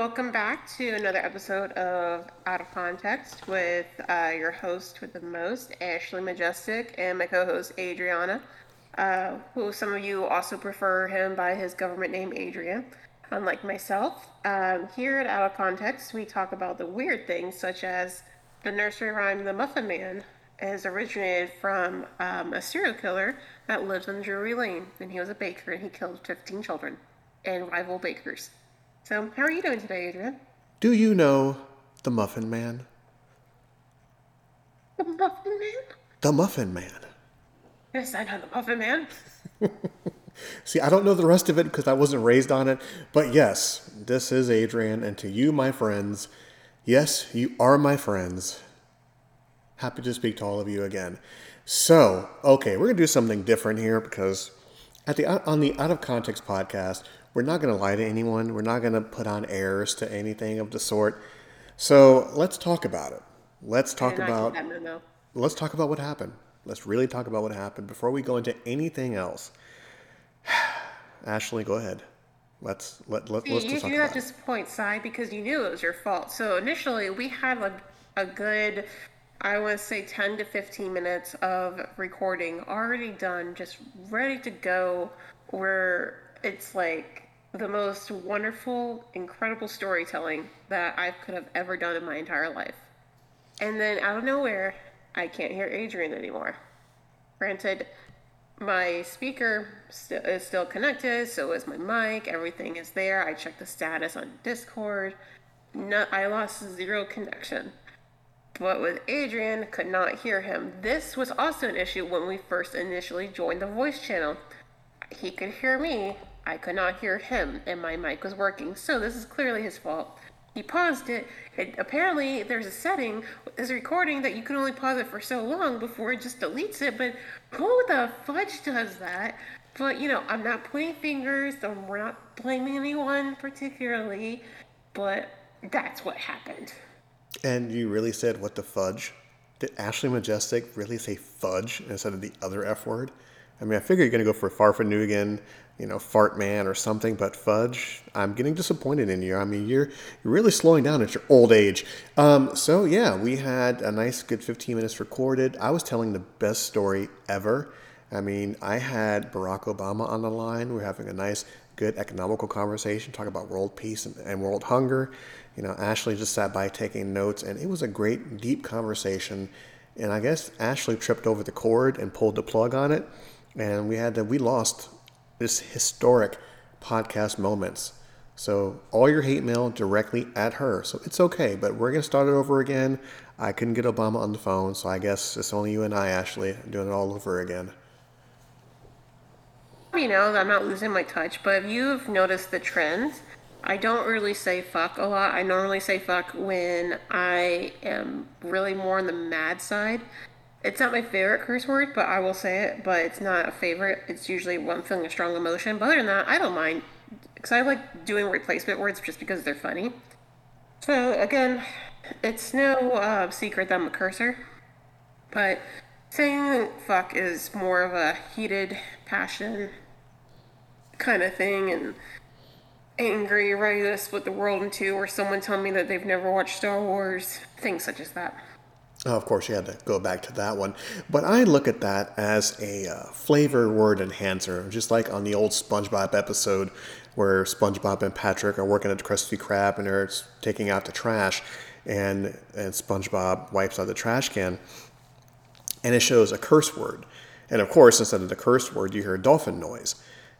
welcome back to another episode of Out of Context with uh, your host with the most, Ashley Majestic, and my co host, Adriana, uh, who some of you also prefer him by his government name, Adrian. Unlike myself, um, here at Out of Context, we talk about the weird things such as the nursery rhyme The Muffin Man is originated from um, a serial killer that lived on Drury Lane, and he was a baker and he killed 15 children and rival bakers. So, how are you doing today, Adrian? Do you know the Muffin Man? The Muffin Man? The Muffin Man. Yes, I know the Muffin Man. See, I don't know the rest of it because I wasn't raised on it, but yes, this is Adrian, and to you, my friends, yes, you are my friends. Happy to speak to all of you again. So, okay, we're gonna do something different here because at the on the Out of Context podcast, we're not going to lie to anyone. We're not going to put on airs to anything of the sort. So let's talk about it. Let's talk about. Let's talk about what happened. Let's really talk about what happened before we go into anything else. Ashley, go ahead. Let's let, let let's you, just talk you about have to point side because you knew it was your fault. So initially, we had a a good, I want to say, ten to fifteen minutes of recording already done, just ready to go. Where it's like the most wonderful, incredible storytelling that I could have ever done in my entire life. And then out of nowhere, I can't hear Adrian anymore. Granted, my speaker st- is still connected, so is my mic, everything is there. I checked the status on Discord. No, I lost zero connection. But with Adrian, could not hear him. This was also an issue when we first initially joined the voice channel. He could hear me, I could not hear him, and my mic was working, so this is clearly his fault. He paused it, and apparently there's a setting with this recording that you can only pause it for so long before it just deletes it, but who the fudge does that? But, you know, I'm not pointing fingers, so we're not blaming anyone particularly, but that's what happened. And you really said, what the fudge? Did Ashley Majestic really say fudge instead of the other F word? I mean, I figure you're going to go for Farfignugan, you know, fart man or something, but fudge, I'm getting disappointed in you. I mean, you're, you're really slowing down at your old age. Um, so, yeah, we had a nice, good 15 minutes recorded. I was telling the best story ever. I mean, I had Barack Obama on the line. We we're having a nice, good economical conversation, talking about world peace and, and world hunger. You know, Ashley just sat by taking notes, and it was a great, deep conversation. And I guess Ashley tripped over the cord and pulled the plug on it. And we had to, we lost this historic podcast moments. So all your hate mail directly at her. So it's okay, but we're gonna start it over again. I couldn't get Obama on the phone, so I guess it's only you and I, Ashley, doing it all over again. You know, I'm not losing my touch, but if you've noticed the trends, I don't really say fuck a lot. I normally say fuck when I am really more on the mad side. It's not my favorite curse word, but I will say it. But it's not a favorite. It's usually when I'm feeling a strong emotion. But other than that, I don't mind because I like doing replacement words just because they're funny. So again, it's no uh, secret that I'm a cursor, but saying fuck is more of a heated passion kind of thing, and angry, ready to split the world in two, or someone telling me that they've never watched Star Wars, things such as that. Oh, of course, you had to go back to that one. But I look at that as a uh, flavor word enhancer, just like on the old SpongeBob episode where SpongeBob and Patrick are working at Krusty Krab and they're taking out the trash, and, and SpongeBob wipes out the trash can, and it shows a curse word. And of course, instead of the curse word, you hear a dolphin noise.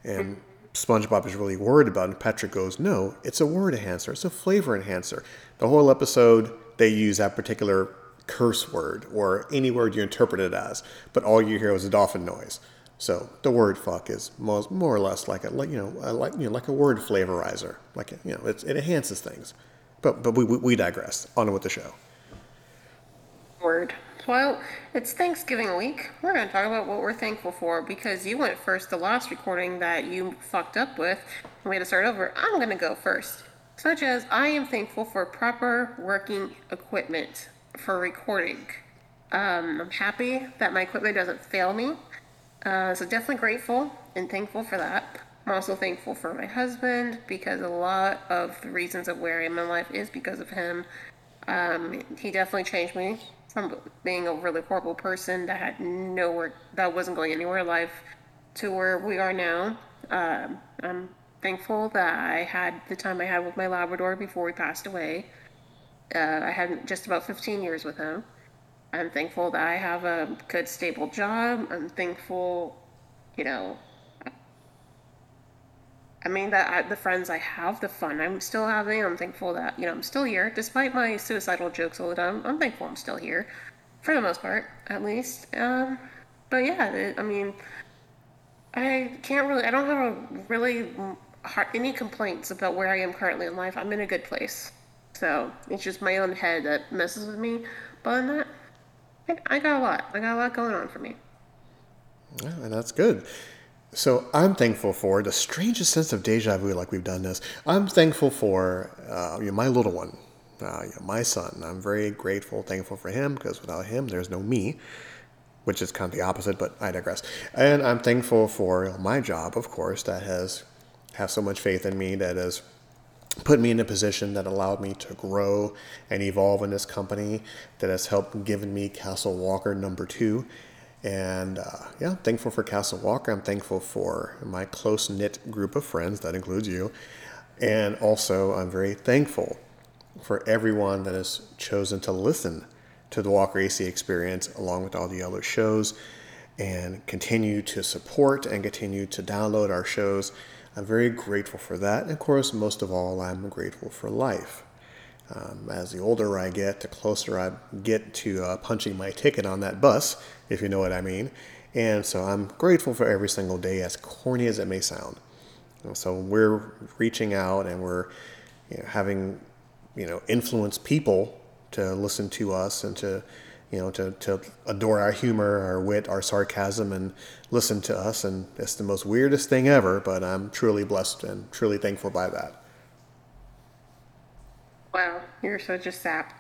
And SpongeBob is really worried about it, and Patrick goes, No, it's a word enhancer, it's a flavor enhancer. The whole episode, they use that particular curse word or any word you interpret it as, but all you hear is a dolphin noise. So the word "fuck" is more, or less like a you know like you know like a word flavorizer, like you know it enhances things. But but we we digress. On with the show. Word. Well, it's Thanksgiving week. We're going to talk about what we're thankful for because you went first the last recording that you fucked up with. We had to start over. I'm going to go first. Such as I am thankful for proper working equipment for recording. Um, I'm happy that my equipment doesn't fail me. Uh, so definitely grateful and thankful for that. I'm also thankful for my husband because a lot of the reasons of where I am in life is because of him. Um, he definitely changed me from being a really horrible person that had nowhere, that wasn't going anywhere in life to where we are now. Um, I'm thankful that I had the time I had with my Labrador before he passed away. Uh, I had just about 15 years with him. I'm thankful that I have a good, stable job. I'm thankful, you know, I mean that I, the friends I have, the fun I'm still having. I'm thankful that you know I'm still here, despite my suicidal jokes all the time. I'm thankful I'm still here, for the most part, at least. Um, but yeah, it, I mean, I can't really. I don't have a really hard, any complaints about where I am currently in life. I'm in a good place. So it's just my own head that messes with me. But in that, I, got a lot. I got a lot going on for me. Yeah, and that's good. So I'm thankful for the strangest sense of deja vu, like we've done this. I'm thankful for uh, you know, my little one, uh, you know, my son. I'm very grateful, thankful for him because without him, there's no me, which is kind of the opposite, but I digress. And I'm thankful for my job, of course, that has have so much faith in me, that has put me in a position that allowed me to grow and evolve in this company, that has helped given me Castle Walker number two and uh, yeah, I'm thankful for Castle Walker. I'm thankful for my close knit group of friends, that includes you. And also, I'm very thankful for everyone that has chosen to listen to the Walker AC experience along with all the other shows and continue to support and continue to download our shows. I'm very grateful for that. And of course, most of all, I'm grateful for life. Um, as the older I get, the closer I get to uh, punching my ticket on that bus, if you know what I mean. And so I'm grateful for every single day, as corny as it may sound. so we're reaching out and we're you know, having, you know, influence people to listen to us and to, you know, to, to adore our humor, our wit, our sarcasm, and listen to us. And it's the most weirdest thing ever, but I'm truly blessed and truly thankful by that. Wow, you're such a sap.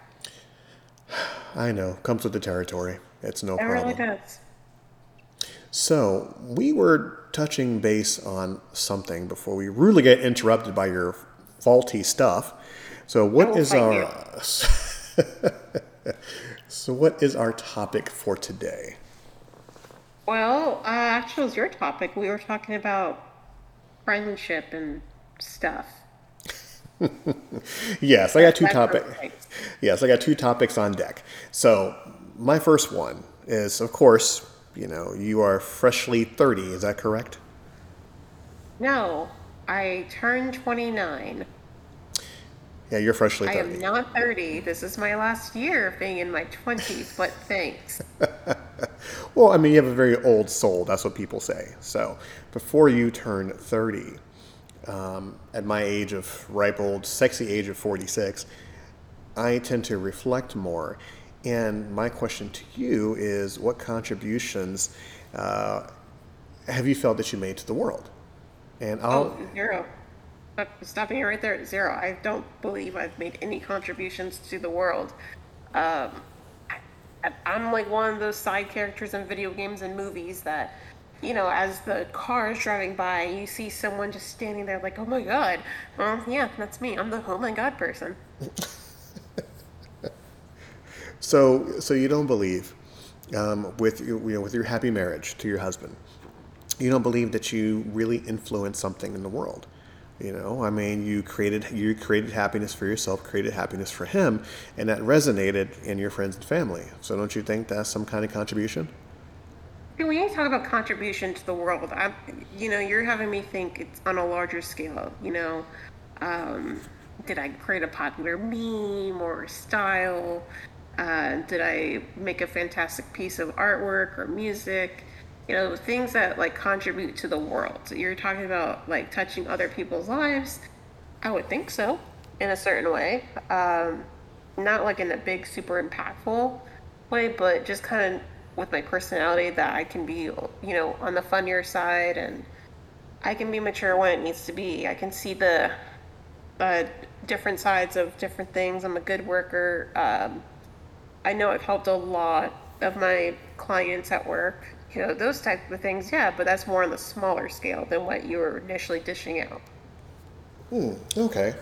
I know. Comes with the territory. It's no It problem. really does. So, we were touching base on something before we really get interrupted by your faulty stuff. So, what is our So, what is our topic for today? Well, uh, actually, it was your topic. We were talking about friendship and stuff. Yes, I got two topics. Yes, I got two topics on deck. So, my first one is, of course, you know, you are freshly 30, is that correct? No, I turned 29. Yeah, you're freshly I 30. am not 30. This is my last year of being in my 20s, but thanks. Well, I mean, you have a very old soul, that's what people say. So, before you turn 30, um, at my age of ripe old, sexy age of 46, I tend to reflect more. And my question to you is what contributions uh, have you felt that you made to the world? And I'll, Oh, zero. Stop- Stopping it right there at zero. I don't believe I've made any contributions to the world. Um, I- I'm like one of those side characters in video games and movies that, you know, as the car is driving by, you see someone just standing there like, oh my god. Well, yeah, that's me. I'm the oh my god person. So, so you don't believe um, with you know, with your happy marriage to your husband, you don't believe that you really influence something in the world. You know, I mean, you created you created happiness for yourself, created happiness for him, and that resonated in your friends and family. So, don't you think that's some kind of contribution? When you talk about contribution to the world, I, you know, you're having me think it's on a larger scale. You know, um, did I create a popular meme or style? Uh, did I make a fantastic piece of artwork or music? You know, things that like contribute to the world. You're talking about like touching other people's lives. I would think so, in a certain way. Um, not like in a big, super impactful way, but just kind of with my personality that I can be, you know, on the funnier side and I can be mature when it needs to be. I can see the uh, different sides of different things. I'm a good worker. Um, I know I've helped a lot of my clients at work You know, those type of things, yeah, but that's more on the smaller scale than what you were initially dishing out. Hmm, okay.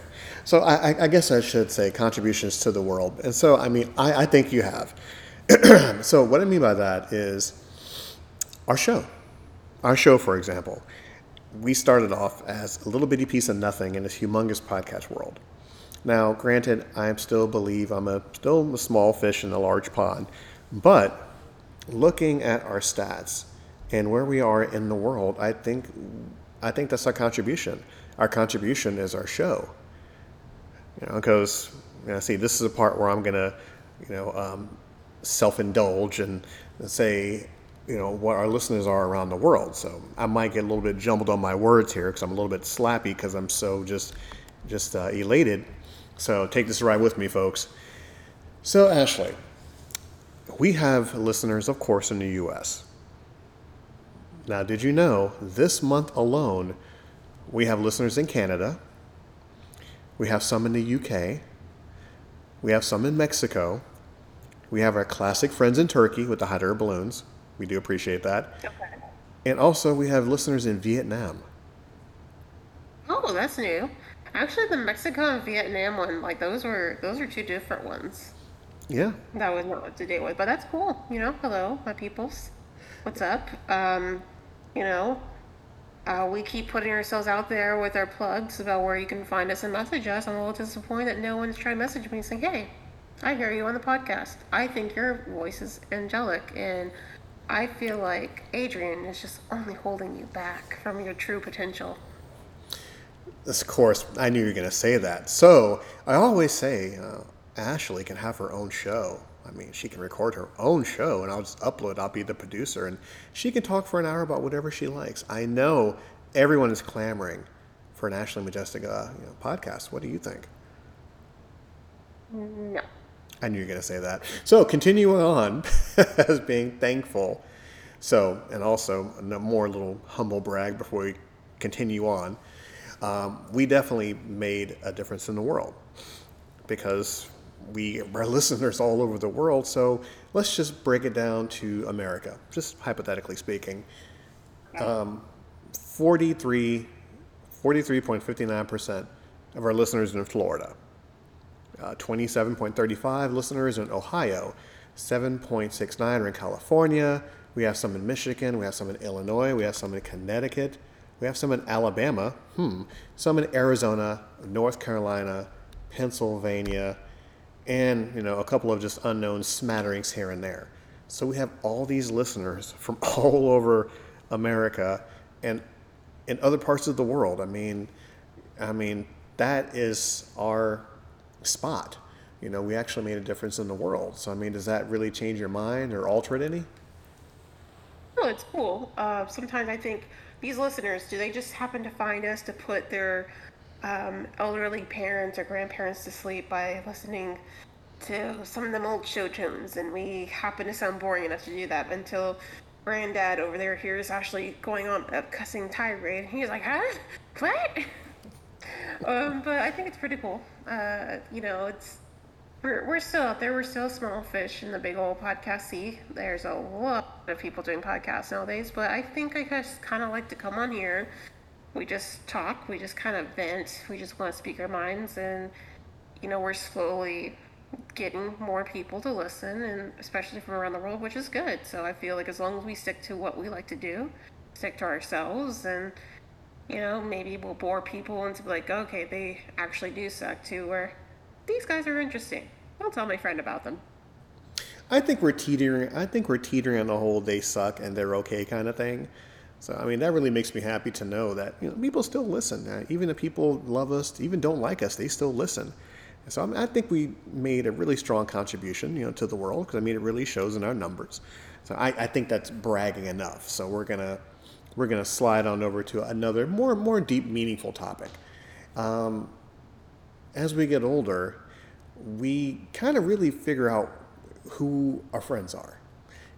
So I, I guess I should say contributions to the world. And so, I mean, I, I think you have. so what I mean by that is our show. Our show, for example, we started off as a little bitty piece of nothing in this humongous podcast world. Now, granted, I still believe I'm a still a small fish in a large pond, but looking at our stats and where we are in the world, I think I think that's our contribution. Our contribution is our show. You know, because you know, see, this is a part where I'm gonna, you know, um, self-indulge and say, you know, what our listeners are around the world. So I might get a little bit jumbled on my words here because I'm a little bit slappy because I'm so just, just uh, elated. So take this ride with me, folks. So Ashley, we have listeners, of course, in the U.S. Now, did you know this month alone, we have listeners in Canada, we have some in the UK, we have some in Mexico, we have our classic friends in Turkey with the hot air balloons. We do appreciate that. Okay. And also, we have listeners in Vietnam. Oh, that's new. Actually, the Mexico and Vietnam one, like those were those are two different ones. Yeah. That was not up to date with, but that's cool. You know, hello, my peoples. What's up? Um, you know, uh, we keep putting ourselves out there with our plugs about where you can find us and message us. I'm a little disappointed that no one's trying to message me and say, "Hey, I hear you on the podcast. I think your voice is angelic, and I feel like Adrian is just only holding you back from your true potential." Of course, I knew you were going to say that. So I always say uh, Ashley can have her own show. I mean, she can record her own show, and I'll just upload. I'll be the producer, and she can talk for an hour about whatever she likes. I know everyone is clamoring for an Ashley Majestic uh, you know, podcast. What do you think? No. I knew you were going to say that. So continuing on as being thankful. So, and also a more little humble brag before we continue on um, we definitely made a difference in the world because we are listeners all over the world. So let's just break it down to America, just hypothetically speaking. Um, 43, 43.59% of our listeners in Florida, uh, 27.35 listeners in Ohio, 7.69 are in California. We have some in Michigan. We have some in Illinois. We have some in Connecticut. We have some in Alabama, hmm, some in Arizona, North Carolina, Pennsylvania, and you know a couple of just unknown smatterings here and there. So we have all these listeners from all over America and in other parts of the world. I mean, I mean that is our spot. You know, we actually made a difference in the world. So I mean, does that really change your mind or alter it any? No, it's cool. Uh, sometimes I think these listeners, do they just happen to find us to put their um, elderly parents or grandparents to sleep by listening to some of them old show tunes? And we happen to sound boring enough to do that until granddad over there hears Ashley going on a cussing tirade. He's like, huh? What? um, but I think it's pretty cool. Uh, you know, it's we're, we're still out there. We're still small fish in the big old podcast sea. There's a lot of people doing podcasts nowadays, but I think I just kind of like to come on here. We just talk. We just kind of vent. We just want to speak our minds, and you know, we're slowly getting more people to listen, and especially from around the world, which is good. So I feel like as long as we stick to what we like to do, stick to ourselves, and you know, maybe we'll bore people into like, okay, they actually do suck too, where these guys are interesting. I'll tell my friend about them. I think we're teetering. I think we're teetering on the whole "they suck and they're okay" kind of thing. So I mean, that really makes me happy to know that you know, people still listen. Uh, even if people love us, even don't like us, they still listen. so I, mean, I think we made a really strong contribution, you know, to the world because I mean, it really shows in our numbers. So I, I think that's bragging enough. So we're gonna we're gonna slide on over to another more more deep, meaningful topic. Um, as we get older, we kind of really figure out who our friends are.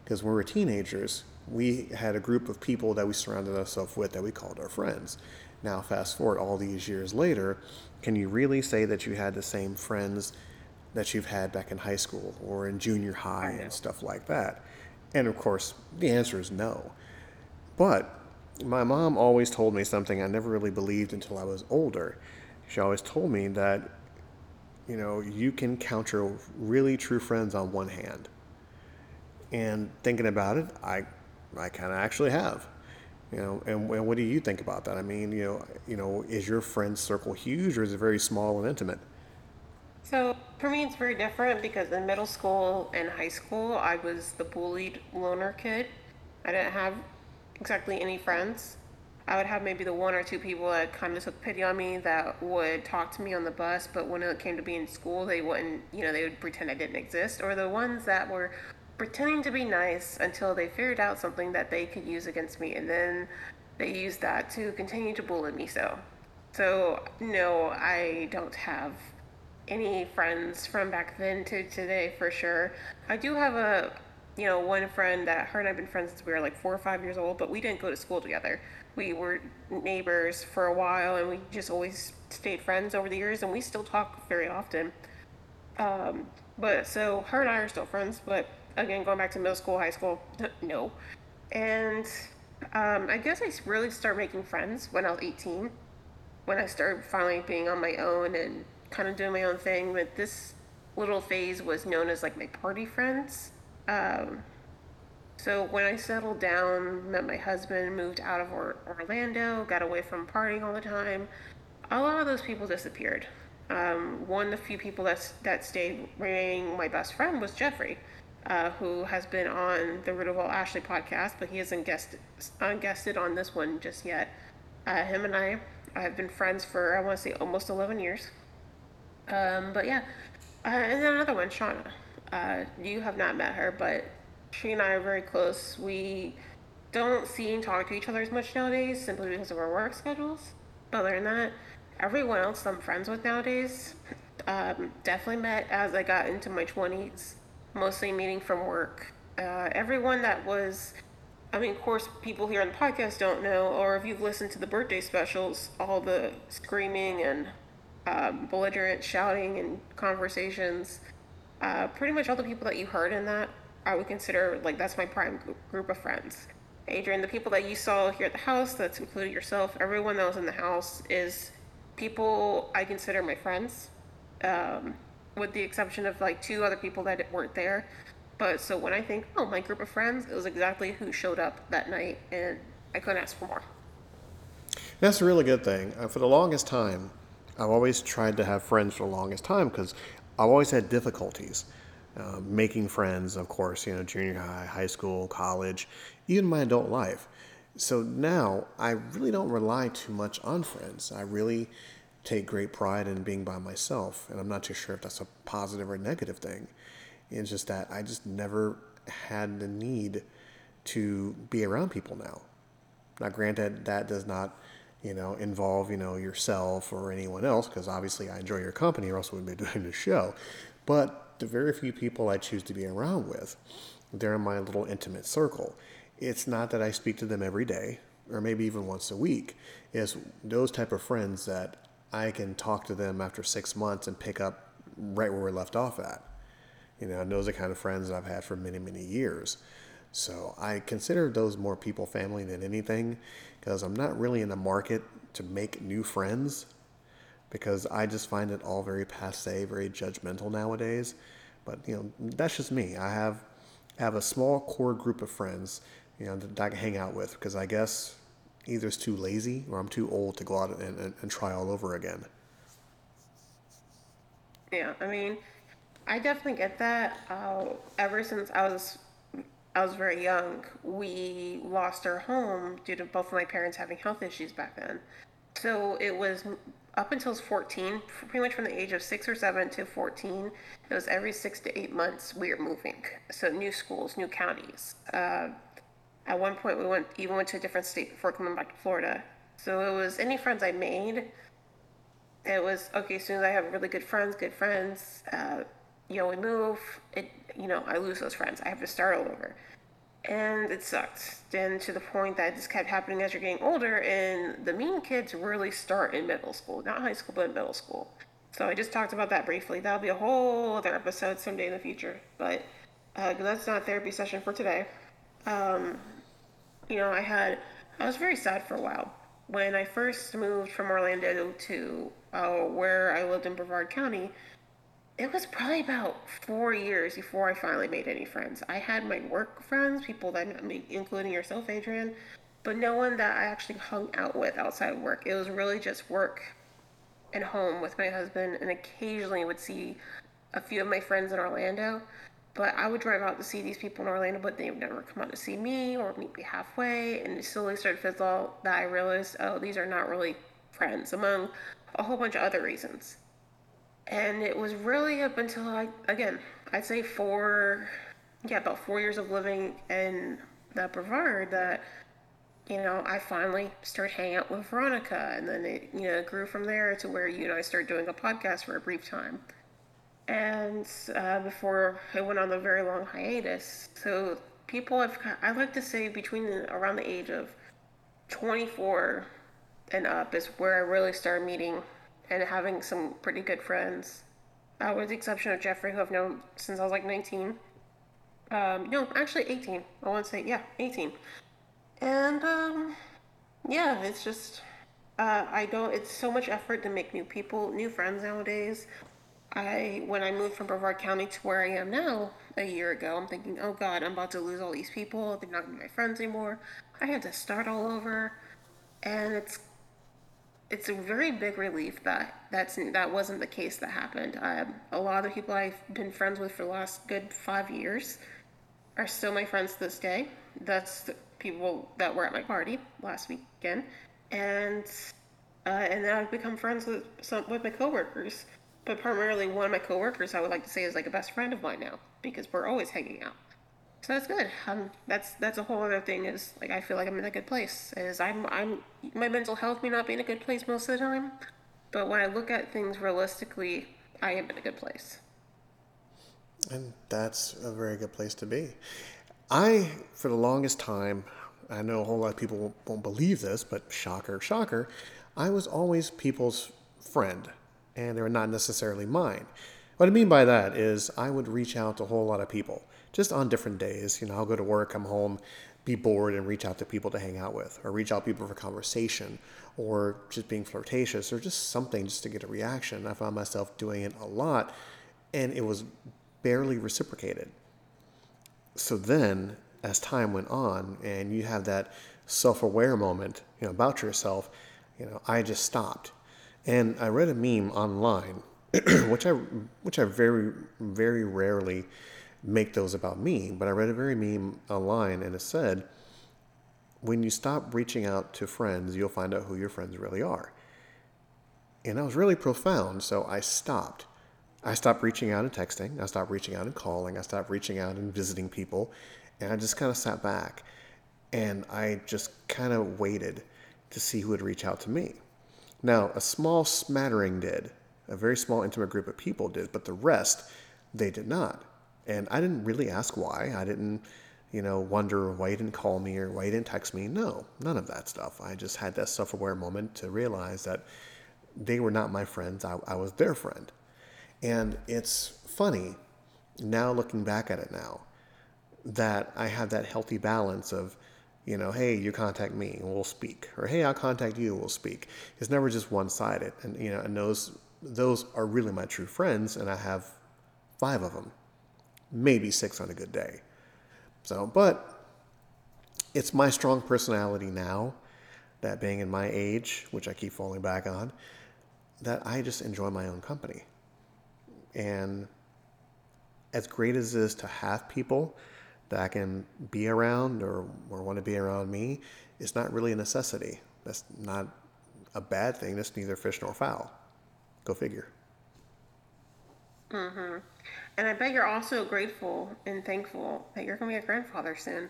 Because when we're teenagers, we had a group of people that we surrounded ourselves with that we called our friends. Now, fast forward all these years later, can you really say that you had the same friends that you've had back in high school or in junior high and stuff like that? And of course, the answer is no. But my mom always told me something I never really believed until I was older. She always told me that, you know, you can count your really true friends on one hand. And thinking about it, I, I kind of actually have. You know, and, and what do you think about that? I mean, you know, you know, is your friend circle huge or is it very small and intimate? So for me, it's very different because in middle school and high school, I was the bullied loner kid. I didn't have exactly any friends. I would have maybe the one or two people that kind of took pity on me that would talk to me on the bus, but when it came to being in school, they wouldn't, you know, they would pretend I didn't exist. Or the ones that were pretending to be nice until they figured out something that they could use against me, and then they used that to continue to bully me. So, so no, I don't have any friends from back then to today for sure. I do have a, you know, one friend that her and I've been friends since we were like four or five years old, but we didn't go to school together. We were neighbors for a while, and we just always stayed friends over the years, and we still talk very often. Um, but so her and I are still friends, but again, going back to middle school, high school, no. And um, I guess I really started making friends when I was 18, when I started finally being on my own and kind of doing my own thing. But this little phase was known as like my party friends. Um, so when I settled down, met my husband, moved out of Orlando, got away from partying all the time, a lot of those people disappeared. Um, one of the few people that's, that stayed remaining my best friend was Jeffrey, uh, who has been on the of Ashley podcast, but he hasn't guested, unguested on this one just yet. Uh, him and I have been friends for, I want to say, almost 11 years. Um, but yeah, uh, and then another one, Shauna. Uh, you have not met her, but she and I are very close. We don't see and talk to each other as much nowadays simply because of our work schedules. But other than that, everyone else I'm friends with nowadays um, definitely met as I got into my 20s, mostly meeting from work. Uh, everyone that was, I mean, of course, people here on the podcast don't know, or if you've listened to the birthday specials, all the screaming and um, belligerent shouting and conversations. Uh, pretty much all the people that you heard in that, I would consider like that's my prime group of friends. Adrian, the people that you saw here at the house, that's included yourself, everyone that was in the house is people I consider my friends, um, with the exception of like two other people that weren't there. But so when I think, oh, my group of friends, it was exactly who showed up that night, and I couldn't ask for more. That's a really good thing. Uh, for the longest time, I've always tried to have friends for the longest time because I've always had difficulties uh, making friends, of course, you know, junior high, high school, college, even my adult life. So now I really don't rely too much on friends. I really take great pride in being by myself. And I'm not too sure if that's a positive or negative thing. It's just that I just never had the need to be around people now. Now, granted, that does not you know, involve, you know, yourself or anyone else, because obviously I enjoy your company or else we wouldn't be doing the show. But the very few people I choose to be around with, they're in my little intimate circle. It's not that I speak to them every day or maybe even once a week. It's those type of friends that I can talk to them after six months and pick up right where we left off at. You know, and those are kind of friends that I've had for many, many years. So I consider those more people family than anything because I'm not really in the market to make new friends because I just find it all very passe, very judgmental nowadays. But you know, that's just me. I have have a small core group of friends, you know, that I can hang out with because I guess either it's too lazy or I'm too old to go out and, and, and try all over again. Yeah, I mean, I definitely get that. Uh, ever since I was I was very young, we lost our home due to both of my parents having health issues back then. So it was up until 14, pretty much from the age of six or seven to 14. It was every six to eight months we were moving. So new schools, new counties. Uh, at one point, we went even went to a different state before coming back to Florida. So it was any friends I made. It was okay. As soon as I have really good friends, good friends. Uh, you know, we move, it, you know, I lose those friends. I have to start all over. And it sucked. Then to the point that this kept happening as you're getting older, and the mean kids really start in middle school, not high school, but in middle school. So I just talked about that briefly. That'll be a whole other episode someday in the future, but uh, that's not a therapy session for today. um, you know, I had, I was very sad for a while. When I first moved from Orlando to uh, where I lived in Brevard County, it was probably about four years before I finally made any friends. I had my work friends, people that, I including yourself, Adrian, but no one that I actually hung out with outside of work. It was really just work and home with my husband, and occasionally would see a few of my friends in Orlando. But I would drive out to see these people in Orlando, but they would never come out to see me or meet me halfway. And it slowly started to fizzle that I realized, oh, these are not really friends, among a whole bunch of other reasons. And it was really up until I, again, I'd say four, yeah, about four years of living in that Brevard that you know, I finally started hanging out with Veronica, and then it, you know, grew from there to where you and I started doing a podcast for a brief time. And uh, before it went on a very long hiatus. So people have, I like to say, between around the age of 24 and up is where I really started meeting and having some pretty good friends. Uh, with the exception of Jeffrey, who I've known since I was like 19. Um, no, actually 18. I want to say, yeah, 18. And um, yeah, it's just uh, I don't. It's so much effort to make new people, new friends nowadays. I when I moved from Brevard County to where I am now a year ago, I'm thinking, oh God, I'm about to lose all these people. They're not gonna be my friends anymore. I had to start all over, and it's it's a very big relief that that's that wasn't the case that happened. Um, a lot of the people I've been friends with for the last good five years are still my friends to this day. That's the people that were at my party last weekend, and uh, and then I've become friends with some with my coworkers. But primarily, one of my coworkers I would like to say is like a best friend of mine now because we're always hanging out. So that's good. Um, that's that's a whole other thing. Is like I feel like I'm in a good place. Is I'm I'm my mental health may not be in a good place most of the time, but when I look at things realistically, I am in a good place. And that's a very good place to be. I, for the longest time, I know a whole lot of people won't believe this, but shocker, shocker, I was always people's friend, and they were not necessarily mine. What I mean by that is I would reach out to a whole lot of people just on different days. You know, I'll go to work, come home, be bored, and reach out to people to hang out with, or reach out to people for conversation, or just being flirtatious, or just something just to get a reaction. I found myself doing it a lot, and it was barely reciprocated. So then, as time went on, and you have that self-aware moment, you know, about yourself, you know, I just stopped. And I read a meme online, which I which I very very rarely make those about me, but I read a very meme online and it said, when you stop reaching out to friends, you'll find out who your friends really are. And that was really profound, so I stopped. I stopped reaching out and texting. I stopped reaching out and calling. I stopped reaching out and visiting people. And I just kind of sat back and I just kind of waited to see who would reach out to me. Now, a small smattering did, a very small, intimate group of people did, but the rest, they did not. And I didn't really ask why. I didn't, you know, wonder why he didn't call me or why he didn't text me. No, none of that stuff. I just had that self aware moment to realize that they were not my friends, I, I was their friend. And it's funny now looking back at it now that I have that healthy balance of, you know, hey, you contact me and we'll speak, or hey, I'll contact you and we'll speak. It's never just one sided. And, you know, and those, those are really my true friends, and I have five of them, maybe six on a good day. So, but it's my strong personality now, that being in my age, which I keep falling back on, that I just enjoy my own company. And as great as it is to have people that can be around or, or want to be around me, is not really a necessity. That's not a bad thing. That's neither fish nor fowl. Go figure. Mm-hmm. And I bet you're also grateful and thankful that you're going to be a grandfather soon.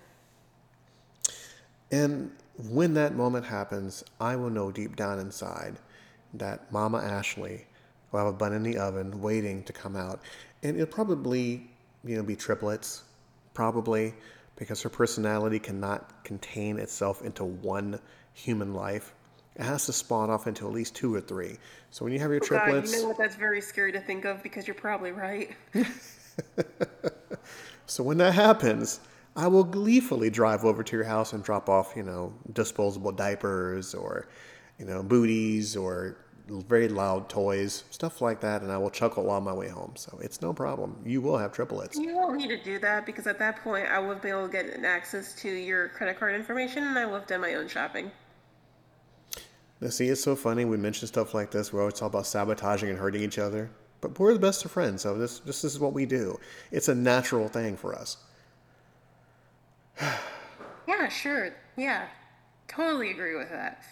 And when that moment happens, I will know deep down inside that Mama Ashley will have a bun in the oven waiting to come out. And it'll probably, you know, be triplets, probably, because her personality cannot contain itself into one human life. It has to spawn off into at least two or three. So when you have your oh triplets. God, you know what? That's very scary to think of because you're probably right. so when that happens, I will gleefully drive over to your house and drop off, you know, disposable diapers or, you know, booties or very loud toys, stuff like that, and I will chuckle on my way home. So it's no problem. You will have triplets. You won't need to do that because at that point I would be able to get access to your credit card information and I will have done my own shopping. Now, see, it's so funny. We mention stuff like this. We're always talk about sabotaging and hurting each other, but we're the best of friends. So this, this is what we do. It's a natural thing for us. yeah, sure. Yeah, totally agree with that.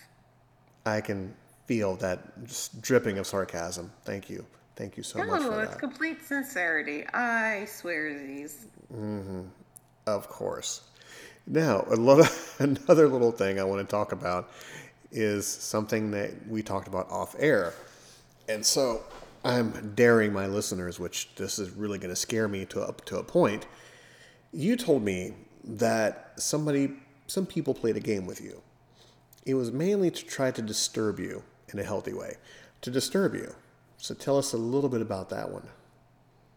I can feel that just dripping of sarcasm. Thank you. Thank you so no, much for that. it's complete sincerity. I swear these. Mm-hmm. Of course. Now, another little thing I want to talk about is something that we talked about off air. And so I'm daring my listeners, which this is really going to scare me to up to a point. You told me that somebody, some people played a game with you. It was mainly to try to disturb you in a healthy way, to disturb you. So tell us a little bit about that one.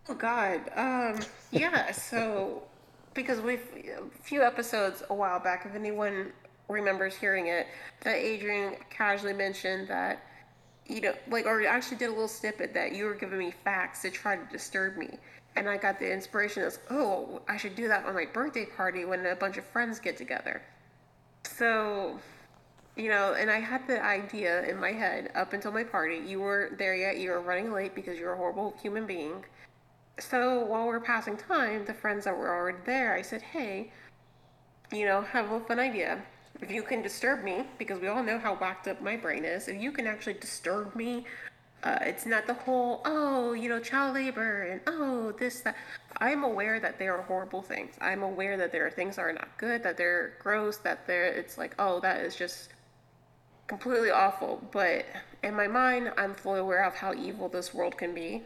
Oh God, um, yeah. so because we've a few episodes a while back, if anyone remembers hearing it, that Adrian casually mentioned that you know, like, or actually did a little snippet that you were giving me facts to try to disturb me. And I got the inspiration as, oh, I should do that on my birthday party when a bunch of friends get together. So you know, and I had the idea in my head up until my party. You weren't there yet, you were running late because you're a horrible human being. So while we are passing time, the friends that were already there, I said, hey, you know, have a fun idea. If you can disturb me, because we all know how whacked up my brain is, if you can actually disturb me, uh, it's not the whole, oh, you know, child labor and oh, this, that. I'm aware that there are horrible things. I'm aware that there are things that are not good, that they're gross, that they're, it's like, oh, that is just completely awful, but in my mind, I'm fully aware of how evil this world can be.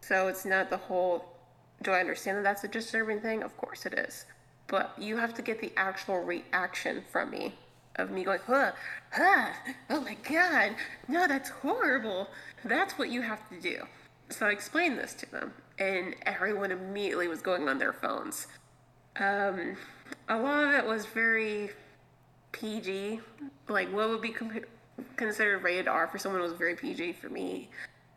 So it's not the whole, do I understand that that's a disturbing thing? Of course it is. But you have to get the actual reaction from me of me going, huh, huh, oh my god, no, that's horrible. That's what you have to do. So I explained this to them, and everyone immediately was going on their phones. Um, a lot of it was very PG, like what would be considered rated R for someone who was very PG for me.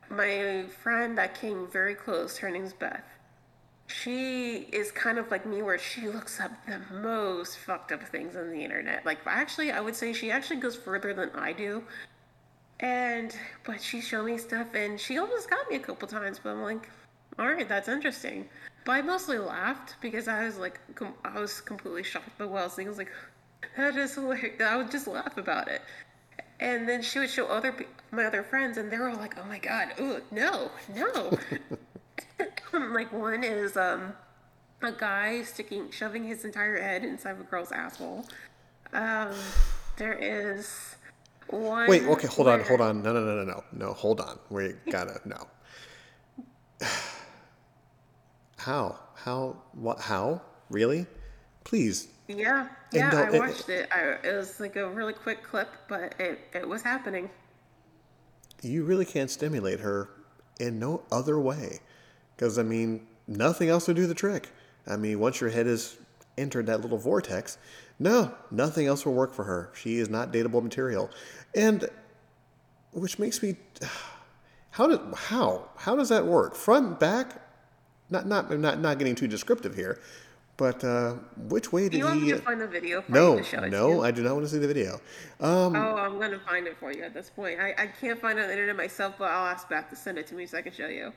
My friend that came very close, her name's Beth. She is kind of like me, where she looks up the most fucked up things on the internet. Like, actually, I would say she actually goes further than I do. And, but she showed me stuff, and she almost got me a couple times, but I'm like, all right, that's interesting. But I mostly laughed because I was like, com- I was completely shocked by what I was thinking. I was like, that is hilarious. I would just laugh about it. And then she would show other my other friends, and they're all like, "Oh my god, ooh, no, no!" like one is um, a guy sticking, shoving his entire head inside of a girl's asshole. Um, there is one. Wait, okay, hold where... on, hold on. No, no, no, no, no, no. Hold on. We gotta no. How? How? What? How? Really? Please yeah, yeah, I watched it. I, it was like a really quick clip, but it, it was happening. You really can't stimulate her in no other way. Because, I mean, nothing else will do the trick. I mean, once your head has entered that little vortex, no, nothing else will work for her. She is not dateable material. And, which makes me, how did, how, how does that work? Front, back? Not, not, not, not getting too descriptive here, but uh, which way did you want he? me to find the video? For no, you to show it no, I do not want to see the video. Um, oh, I'm gonna find it for you at this point. I, I can't find it on the internet myself, but I'll ask Beth to send it to me so I can show you.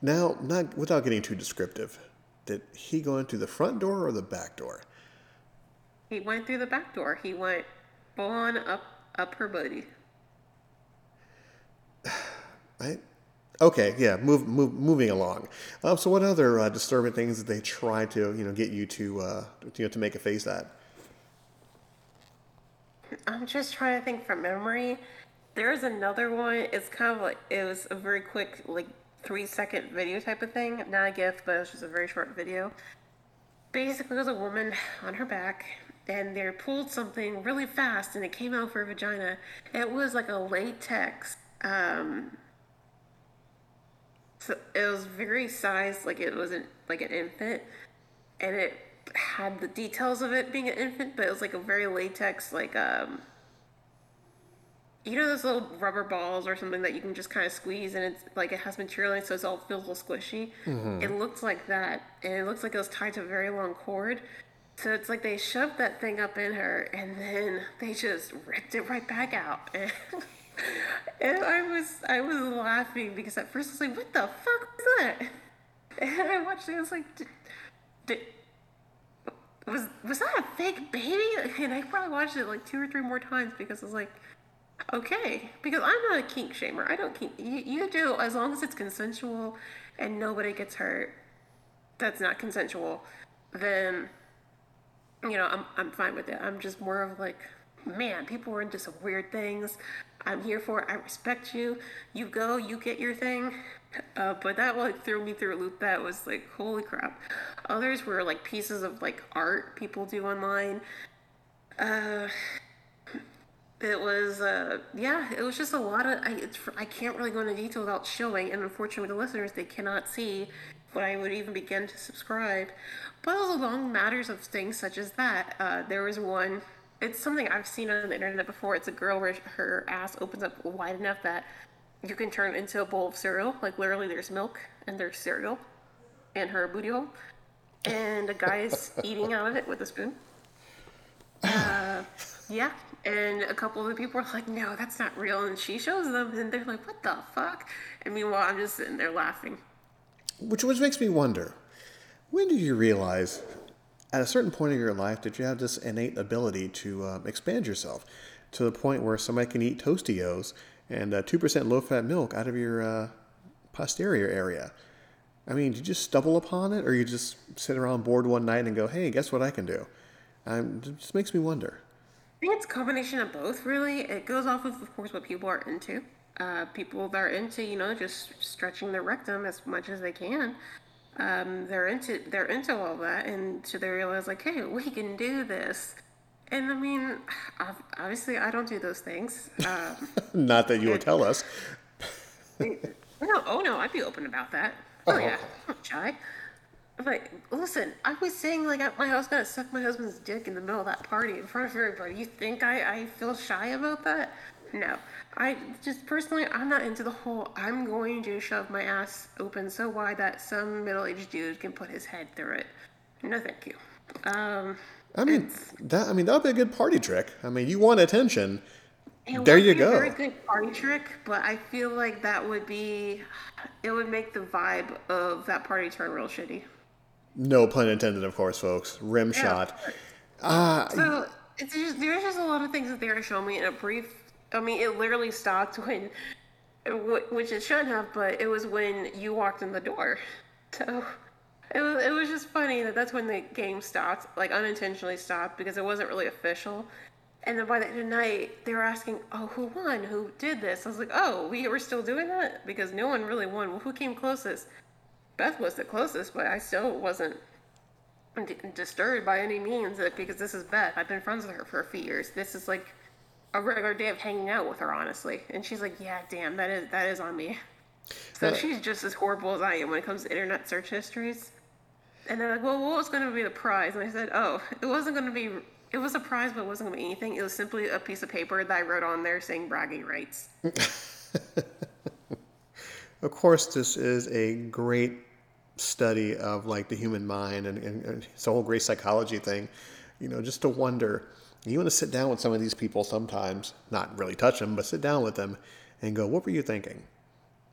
Now, not without getting too descriptive, did he go in through the front door or the back door? He went through the back door. He went full on up up her booty. I Okay, yeah, move, move, moving along. Um, so, what other uh, disturbing things did they try to, you know, get you to, uh, you know, to make a face at? I'm just trying to think from memory. There's another one. It's kind of like it was a very quick, like three second video type of thing. Not a gift, but it was just a very short video. Basically, it was a woman on her back, and they pulled something really fast, and it came out for her vagina. It was like a latex. Um, so it was very sized, like it wasn't like an infant, and it had the details of it being an infant, but it was like a very latex, like um, you know those little rubber balls or something that you can just kind of squeeze and it's like it has material in it, so it's all feels a little squishy. It looks like that, and it looks like it was tied to a very long cord. So it's like they shoved that thing up in her, and then they just ripped it right back out. And, I was I was laughing because at first I was like, "What the fuck was that?" And I watched it. I was like, did, "Was was that a fake baby?" And I probably watched it like two or three more times because I was like, "Okay," because I'm not a kink shamer. I don't kink. You, you do as long as it's consensual and nobody gets hurt. That's not consensual. Then you know, I'm I'm fine with it. I'm just more of like, man, people are into some weird things. I'm here for it. I respect you. You go, you get your thing. Uh, but that like threw me through a loop. That was like, holy crap. Others were like pieces of like art people do online. Uh, it was uh, yeah, it was just a lot of. I I can't really go into detail without showing, and unfortunately, the listeners they cannot see when I would even begin to subscribe. But along matters of things such as that. Uh, there was one. It's something I've seen on the internet before. It's a girl where her ass opens up wide enough that you can turn it into a bowl of cereal. Like literally, there's milk and there's cereal in her booty hole, and a guy is eating out of it with a spoon. Uh, yeah, and a couple of the people are like, "No, that's not real," and she shows them, and they're like, "What the fuck?" And meanwhile, I'm just sitting there laughing. Which which makes me wonder, when did you realize, at a certain point in your life, that you have this innate ability to um, expand yourself to the point where somebody can eat Tostios and uh, two percent low-fat milk out of your uh, posterior area? I mean, did you just stumble upon it, or you just sit around bored one night and go, "Hey, guess what I can do"? Um, it just makes me wonder. I think it's a combination of both, really. It goes off of, of course, what people are into. Uh, people that are into, you know, just stretching their rectum as much as they can. Um, they're into they're into all that, and so they realize like, hey, we can do this. And I mean, ob- obviously, I don't do those things. Um, Not that you would tell us. no, oh no, I'd be open about that. Oh, Oh. yeah, I'm shy. But listen, I was saying like I- my house gonna suck my husband's dick in the middle of that party in front of everybody. You think I, I feel shy about that? No. I just personally I'm not into the whole I'm going to shove my ass open so wide that some middle aged dude can put his head through it. No thank you. Um I mean, that I mean that would be a good party trick. I mean, you want attention. it There would you be a go. very good party trick, but I feel like that would be it would make the vibe of that party turn real shitty. No pun intended, of course, folks. Rim shot. So it's just, there's just a lot of things that they are showing me in a brief. I mean, it literally stopped when, which it shouldn't have, but it was when you walked in the door. So it was, it was just funny that that's when the game stopped, like unintentionally stopped because it wasn't really official. And then by the end of the night, they were asking, "Oh, who won? Who did this?" I was like, "Oh, we were still doing that because no one really won. Well, who came closest?" Beth was the closest, but I still wasn't d- disturbed by any means uh, because this is Beth. I've been friends with her for a few years. This is like a regular day of hanging out with her, honestly. And she's like, "Yeah, damn, that is that is on me." So Uh, she's just as horrible as I am when it comes to internet search histories. And they're like, "Well, what was going to be the prize?" And I said, "Oh, it wasn't going to be. It was a prize, but it wasn't going to be anything. It was simply a piece of paper that I wrote on there saying bragging rights." Of course, this is a great study of like the human mind and, and, and it's a whole great psychology thing. You know, just to wonder. You want to sit down with some of these people sometimes, not really touch them, but sit down with them and go, "What were you thinking?"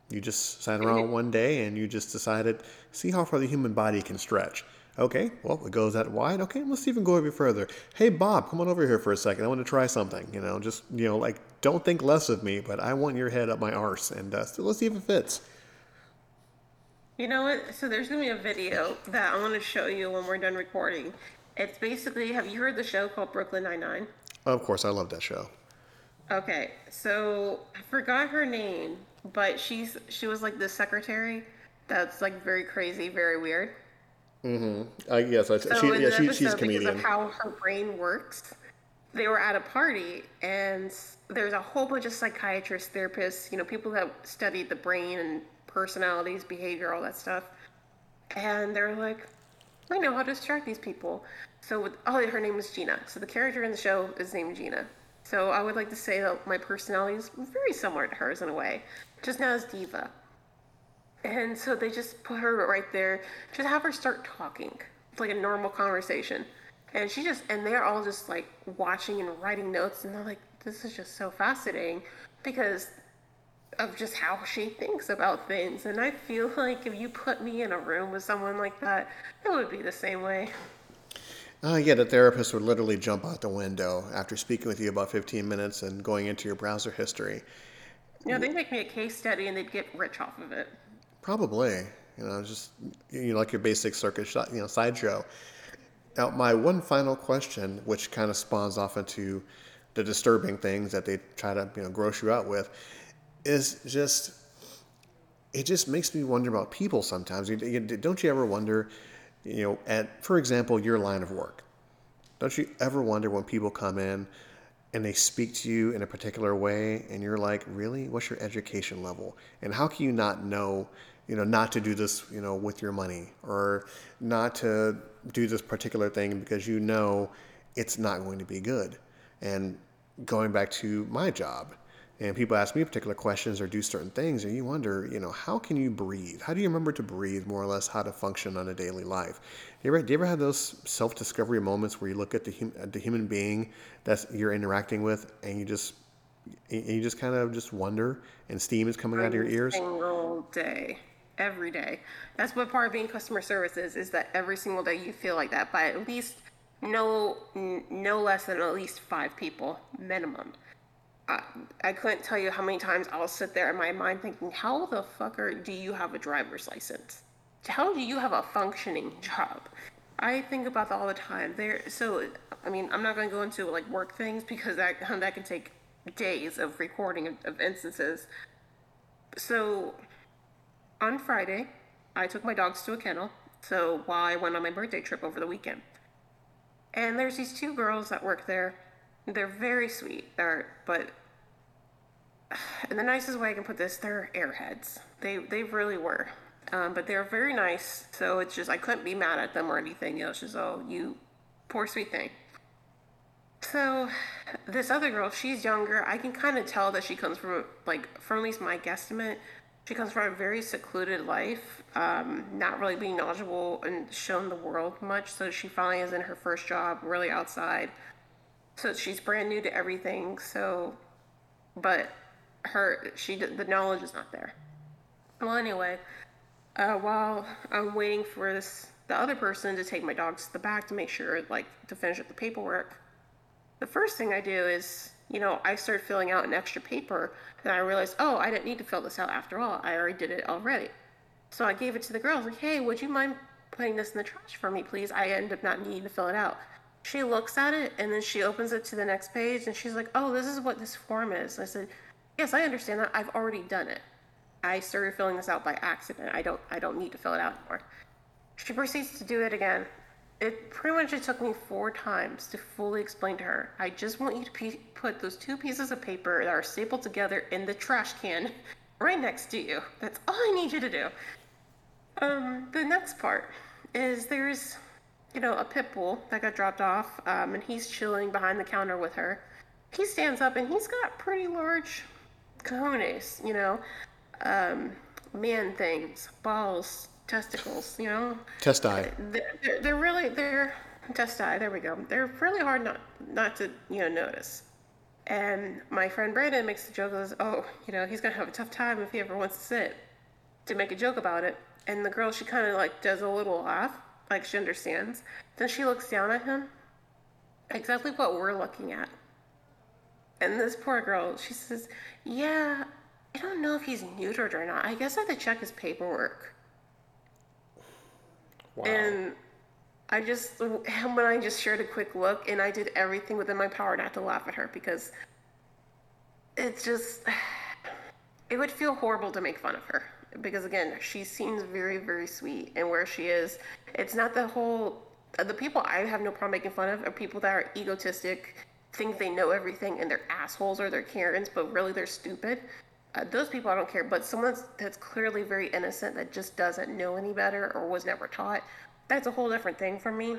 You just sat around one day and you just decided, see how far the human body can stretch. Okay, well, it goes that wide. Okay, let's even go a bit further. Hey, Bob, come on over here for a second. I want to try something. You know, just, you know, like, don't think less of me, but I want your head up my arse. And uh, so let's see if it fits. You know what? So there's gonna be a video that I want to show you when we're done recording. It's basically, have you heard the show called Brooklyn Nine Nine? Of course, I love that show. Okay, so I forgot her name, but she's she was like the secretary. That's like very crazy, very weird. Uh, yes, I, So she, in yeah, the she, she's a because comedian. of how her brain works, they were at a party, and there's a whole bunch of psychiatrists, therapists, you know, people that studied the brain and personalities, behavior, all that stuff. And they're like, I know how to distract these people. So with oh, her name is Gina. So the character in the show is named Gina. So I would like to say that my personality is very similar to hers in a way, just not as diva. And so they just put her right there, just have her start talking, it's like a normal conversation. And she just, and they're all just like watching and writing notes, and they're like, this is just so fascinating because of just how she thinks about things. And I feel like if you put me in a room with someone like that, it would be the same way. Uh, yeah, the therapist would literally jump out the window after speaking with you about 15 minutes and going into your browser history. You know, they'd make me a case study and they'd get rich off of it. Probably. You know, just you know, like your basic circus, you know, sideshow. Now, my one final question, which kind of spawns off into the disturbing things that they try to you know gross you out with, is just it just makes me wonder about people sometimes. Don't you ever wonder, you know, at for example, your line of work? Don't you ever wonder when people come in and they speak to you in a particular way and you're like, really? What's your education level? And how can you not know, you know, not to do this, you know, with your money or not to do this particular thing because you know it's not going to be good? And going back to my job, and people ask me particular questions or do certain things and you wonder you know how can you breathe? How do you remember to breathe more or less how to function on a daily life? Do you ever, do you ever have those self-discovery moments where you look at the, hum, the human being that you're interacting with and you just and you just kind of just wonder and steam is coming out of your ears? single day. Every day. That's what part of being customer service is is that every single day you feel like that by at least no no less than at least five people minimum I, couldn't tell you how many times I'll sit there in my mind thinking, how the fucker do you have a driver's license? How do you have a functioning job? I think about that all the time. There, so I mean, I'm not going to go into like work things because that that can take days of recording of, of instances. So on Friday, I took my dogs to a kennel. So while I went on my birthday trip over the weekend, and there's these two girls that work there. They're very sweet. They're but in the nicest way I can put this, they're airheads. They they really were. Um, but they're very nice. So it's just I couldn't be mad at them or anything. You know, it's just oh you poor sweet thing. So this other girl, she's younger. I can kind of tell that she comes from like from at least my guesstimate. She comes from a very secluded life, um, not really being knowledgeable and shown the world much. So she finally is in her first job, really outside. So she's brand new to everything. So, but her she the knowledge is not there. Well, anyway, uh, while I'm waiting for this the other person to take my dogs to the back to make sure like to finish up the paperwork, the first thing I do is you know I start filling out an extra paper, and I realized oh I didn't need to fill this out after all I already did it already. So I gave it to the girl. I like, hey, would you mind putting this in the trash for me, please? I end up not needing to fill it out. She looks at it and then she opens it to the next page and she's like, oh, this is what this form is. I said, Yes, I understand that. I've already done it. I started filling this out by accident. I don't I don't need to fill it out anymore. She proceeds to do it again. It pretty much it took me four times to fully explain to her. I just want you to pe- put those two pieces of paper that are stapled together in the trash can right next to you. That's all I need you to do. Um, the next part is there's, you know, a pit bull that got dropped off, um, and he's chilling behind the counter with her. He stands up and he's got pretty large cojones, you know, um, man things, balls, testicles, you know. Testi. They're, they're really they're testi. There we go. They're really hard not not to you know notice. And my friend Brandon makes the joke of, oh, you know, he's gonna have a tough time if he ever wants to sit. To make a joke about it, and the girl she kind of like does a little laugh, like she understands. Then she looks down at him, exactly what we're looking at. And this poor girl, she says, Yeah, I don't know if he's neutered or not. I guess I have to check his paperwork. Wow. And I just, when I just shared a quick look, and I did everything within my power not to laugh at her because it's just, it would feel horrible to make fun of her. Because again, she seems very, very sweet, and where she is, it's not the whole. The people I have no problem making fun of are people that are egotistic think they know everything and they're assholes or they're Karens, but really they're stupid. Uh, those people I don't care, but someone that's clearly very innocent that just doesn't know any better or was never taught, that's a whole different thing for me.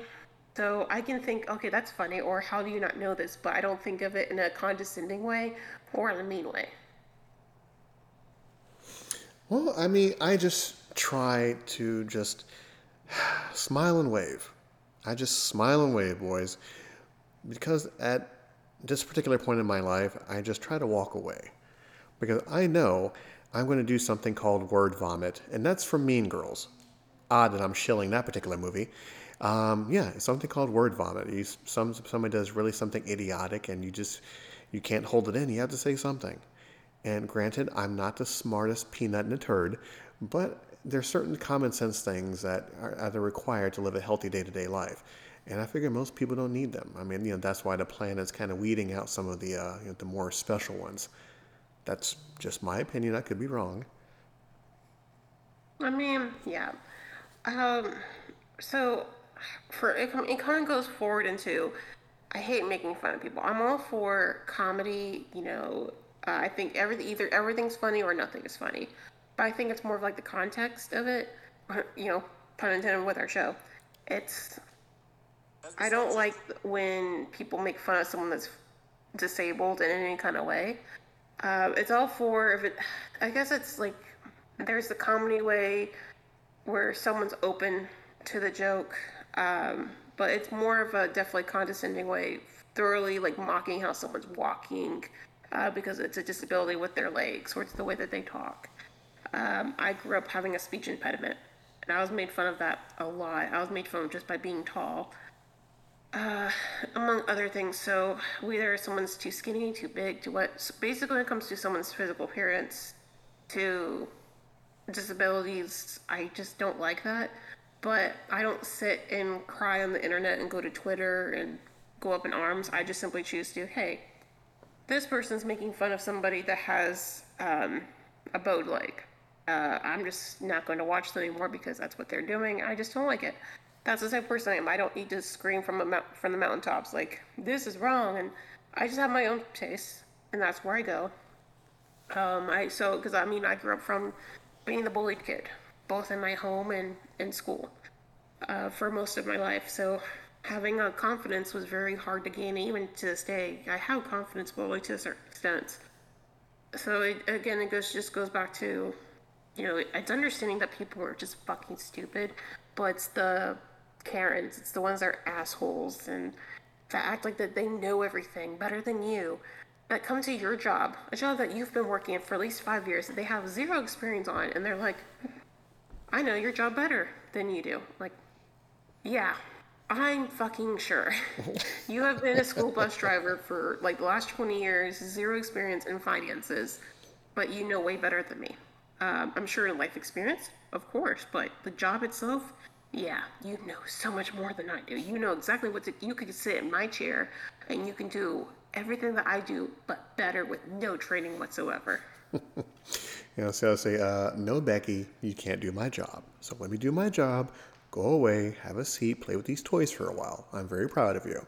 So I can think, okay, that's funny, or how do you not know this? But I don't think of it in a condescending way or in a mean way. Well, I mean, I just try to just smile and wave. I just smile and wave, boys, because at this particular point in my life, I just try to walk away. Because I know I'm going to do something called word vomit, and that's from Mean Girls. Odd that I'm shilling that particular movie. Um, yeah, it's something called word vomit. You, some somebody does really something idiotic, and you just you can't hold it in. You have to say something. And granted, I'm not the smartest peanut in a turd, but there's certain common sense things that are, are required to live a healthy day-to-day life. And I figure most people don't need them. I mean, you know, that's why the plan is kind of weeding out some of the uh, you know, the more special ones. That's just my opinion. I could be wrong. I mean, yeah. Um, so for it, it kind of goes forward into I hate making fun of people. I'm all for comedy. You know, uh, I think every either everything's funny or nothing is funny. But I think it's more of like the context of it. You know, pun intended with our show. It's I don't like when people make fun of someone that's disabled in any kind of way. Uh, it's all for if it. I guess it's like there's the comedy way where someone's open to the joke, um, but it's more of a definitely condescending way, thoroughly like mocking how someone's walking uh, because it's a disability with their legs or it's the way that they talk. Um, I grew up having a speech impediment, and I was made fun of that a lot. I was made fun of just by being tall. Uh, among other things, so whether someone's too skinny, too big, to what. So basically, when it comes to someone's physical appearance, to disabilities, I just don't like that. But I don't sit and cry on the internet and go to Twitter and go up in arms. I just simply choose to, hey, this person's making fun of somebody that has um, a bowed leg. Uh, I'm just not going to watch them anymore because that's what they're doing. I just don't like it that's the type of person I am. I don't need to scream from a mount, from the mountaintops like this is wrong, and I just have my own taste, and that's where I go. Um, I so because I mean I grew up from being the bullied kid, both in my home and in school, uh, for most of my life. So having a confidence was very hard to gain, even to this day. I have confidence, but only to a certain extent. So it, again, it goes just goes back to, you know, it's understanding that people are just fucking stupid, but the Karens. It's the ones that are assholes and that act like that they know everything better than you. That come to your job, a job that you've been working in for at least five years, that they have zero experience on, and they're like, I know your job better than you do. Like, yeah, I'm fucking sure. you have been a school bus driver for like the last 20 years, zero experience in finances, but you know way better than me. Um, I'm sure in life experience, of course, but the job itself, yeah, you know so much more than I do. You know exactly what to, you could sit in my chair and you can do everything that I do, but better with no training whatsoever. you know, so I'll say, uh, no, Becky, you can't do my job. So let me do my job. Go away, have a seat, play with these toys for a while. I'm very proud of you.